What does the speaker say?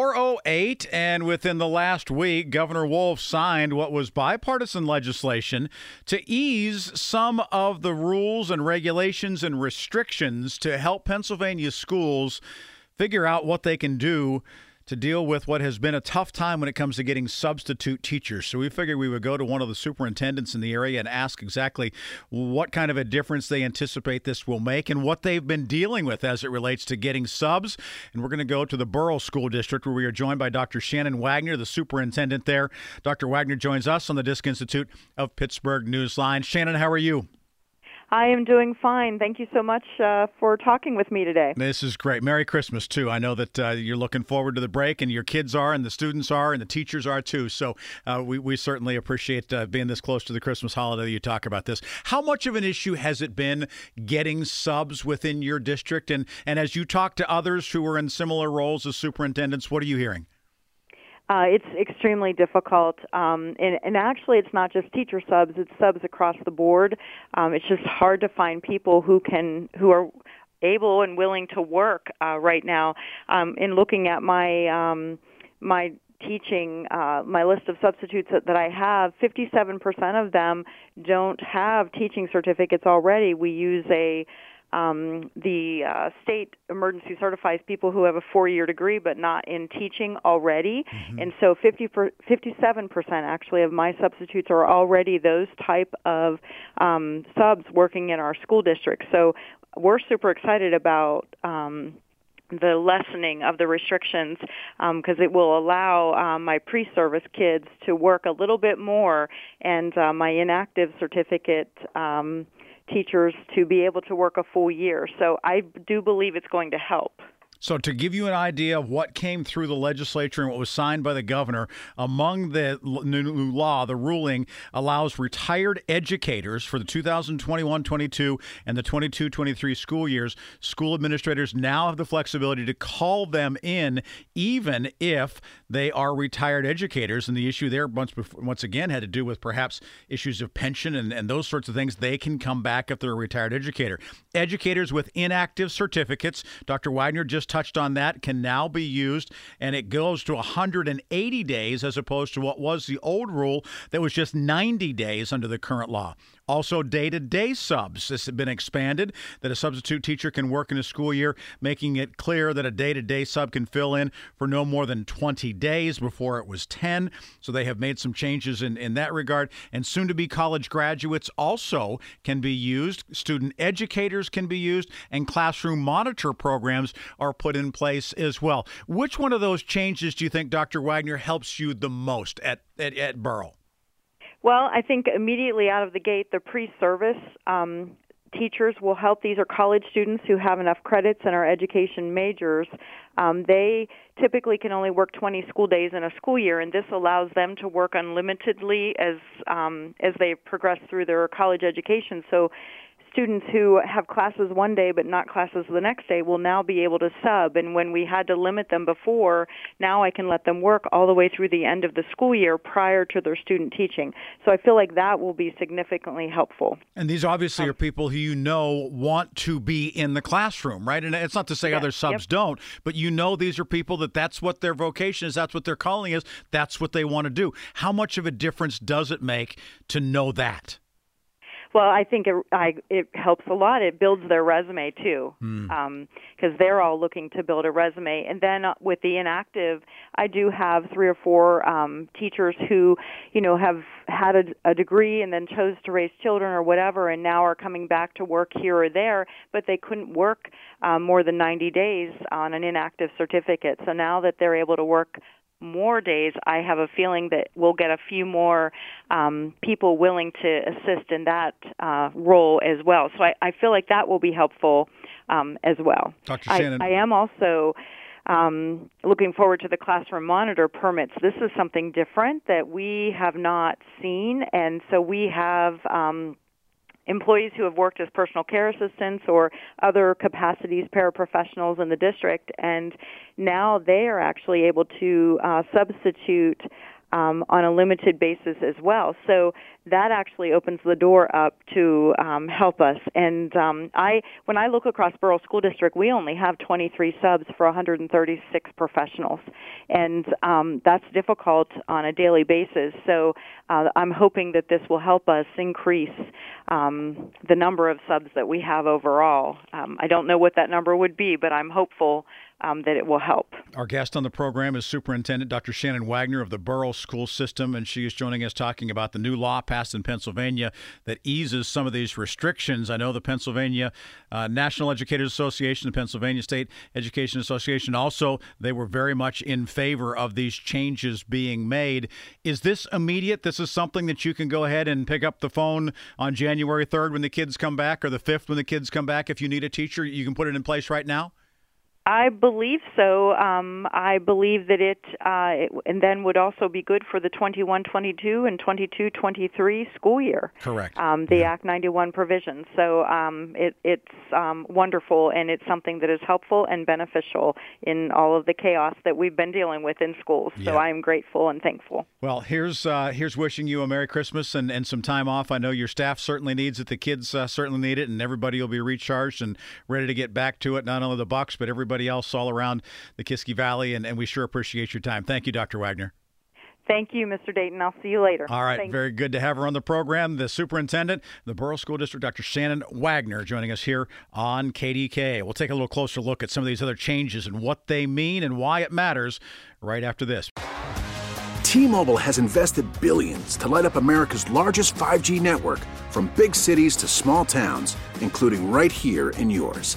408, and within the last week, Governor Wolf signed what was bipartisan legislation to ease some of the rules and regulations and restrictions to help Pennsylvania schools figure out what they can do to deal with what has been a tough time when it comes to getting substitute teachers. So we figured we would go to one of the superintendents in the area and ask exactly what kind of a difference they anticipate this will make and what they've been dealing with as it relates to getting subs. And we're going to go to the Burrell School District where we are joined by Dr. Shannon Wagner, the superintendent there. Dr. Wagner joins us on the Disc Institute of Pittsburgh Newsline. Shannon, how are you? I am doing fine. Thank you so much uh, for talking with me today. This is great. Merry Christmas, too. I know that uh, you're looking forward to the break, and your kids are, and the students are, and the teachers are, too. So uh, we, we certainly appreciate uh, being this close to the Christmas holiday. You talk about this. How much of an issue has it been getting subs within your district? And, and as you talk to others who are in similar roles as superintendents, what are you hearing? Uh, it's extremely difficult, um, and, and actually, it's not just teacher subs; it's subs across the board. Um, it's just hard to find people who can who are able and willing to work uh, right now. Um, in looking at my um, my teaching, uh, my list of substitutes that, that I have, 57% of them don't have teaching certificates already. We use a um, the uh, state emergency certifies people who have a four-year degree but not in teaching already, mm-hmm. and so 50 per, 57% actually of my substitutes are already those type of um, subs working in our school district. So we're super excited about. Um, the lessening of the restrictions um because um, it will allow um, my pre-service kids to work a little bit more and uh, my inactive certificate um, teachers to be able to work a full year. So I do believe it's going to help. So, to give you an idea of what came through the legislature and what was signed by the governor, among the new law, the ruling allows retired educators for the 2021 22 and the 22 23 school years. School administrators now have the flexibility to call them in, even if they are retired educators. And the issue there, once, once again, had to do with perhaps issues of pension and, and those sorts of things. They can come back if they're a retired educator. Educators with inactive certificates, Dr. Wagner just touched on that, can now be used, and it goes to 180 days as opposed to what was the old rule that was just 90 days under the current law. Also, day to day subs. This has been expanded that a substitute teacher can work in a school year, making it clear that a day to day sub can fill in for no more than 20 days. Before it was 10. So they have made some changes in, in that regard. And soon to be college graduates also can be used. Student educators can be used, and classroom monitor programs are put in place as well. Which one of those changes do you think, Dr. Wagner, helps you the most at, at, at Burrell? Well, I think immediately out of the gate, the pre-service um, teachers will help. These are college students who have enough credits and are education majors. Um, they typically can only work 20 school days in a school year, and this allows them to work unlimitedly as um, as they progress through their college education. So students who have classes one day but not classes the next day will now be able to sub. And when we had to limit them before now I can let them work all the way through the end of the school year prior to their student teaching. So I feel like that will be significantly helpful. And these obviously are people who you know want to be in the classroom right? And it's not to say other subs yep. don't but you know these are people that that's what their vocation is that's what their calling is that's what they want to do. How much of a difference does it make to know that Well, I think it, I, it helps a lot. It builds their resume too, because mm. um, they're all looking to build a resume. And then uh, with the inactive, I do have three or four um, teachers who, you know, have had a, a degree and then chose to raise children or whatever, and now are coming back to work here or there, but they couldn't work um, more than 90 days on an inactive certificate. So now that they're able to work more days, I have a feeling that we'll get a few more um, people willing to assist in that uh, role as well. So I, I, feel like that will be helpful um, as well. Dr. Shannon. I, I am also um, looking forward to the classroom monitor permits. This is something different that we have not seen, and so we have. Employees who have worked as personal care assistants or other capacities, paraprofessionals in the district, and now they are actually able to uh, substitute um, on a limited basis as well. So that actually opens the door up to um, help us. And um, I, when I look across Burrell School District, we only have 23 subs for 136 professionals, and um, that's difficult on a daily basis. So uh, I'm hoping that this will help us increase um, the number of subs that we have overall. Um, I don't know what that number would be, but I'm hopeful um, that it will help. Our guest on the program is Superintendent Dr. Shannon Wagner of the Burrell School System, and she is joining us talking about the new law passed in Pennsylvania that eases some of these restrictions. I know the Pennsylvania uh, National Educators Association, the Pennsylvania State Education Association, also they were very much in favor of these changes being made. Is this immediate? This is something that you can go ahead and pick up the phone on January 3rd when the kids come back, or the 5th when the kids come back. If you need a teacher, you can put it in place right now. I believe so. Um, I believe that it, uh, it, and then would also be good for the 21-22 and 22-23 school year. Correct. Um, the yeah. Act 91 provisions. So um, it, it's um, wonderful, and it's something that is helpful and beneficial in all of the chaos that we've been dealing with in schools. So yeah. I'm grateful and thankful. Well, here's uh, here's wishing you a Merry Christmas and, and some time off. I know your staff certainly needs it. The kids uh, certainly need it, and everybody will be recharged and ready to get back to it. Not only the Bucs, but everybody everybody else all around the Kiski Valley, and, and we sure appreciate your time. Thank you, Dr. Wagner. Thank you, Mr. Dayton. I'll see you later. All right. Thanks. Very good to have her on the program. The superintendent, the Burrell School District, Dr. Shannon Wagner, joining us here on KDK. We'll take a little closer look at some of these other changes and what they mean and why it matters right after this. T Mobile has invested billions to light up America's largest 5G network from big cities to small towns, including right here in yours.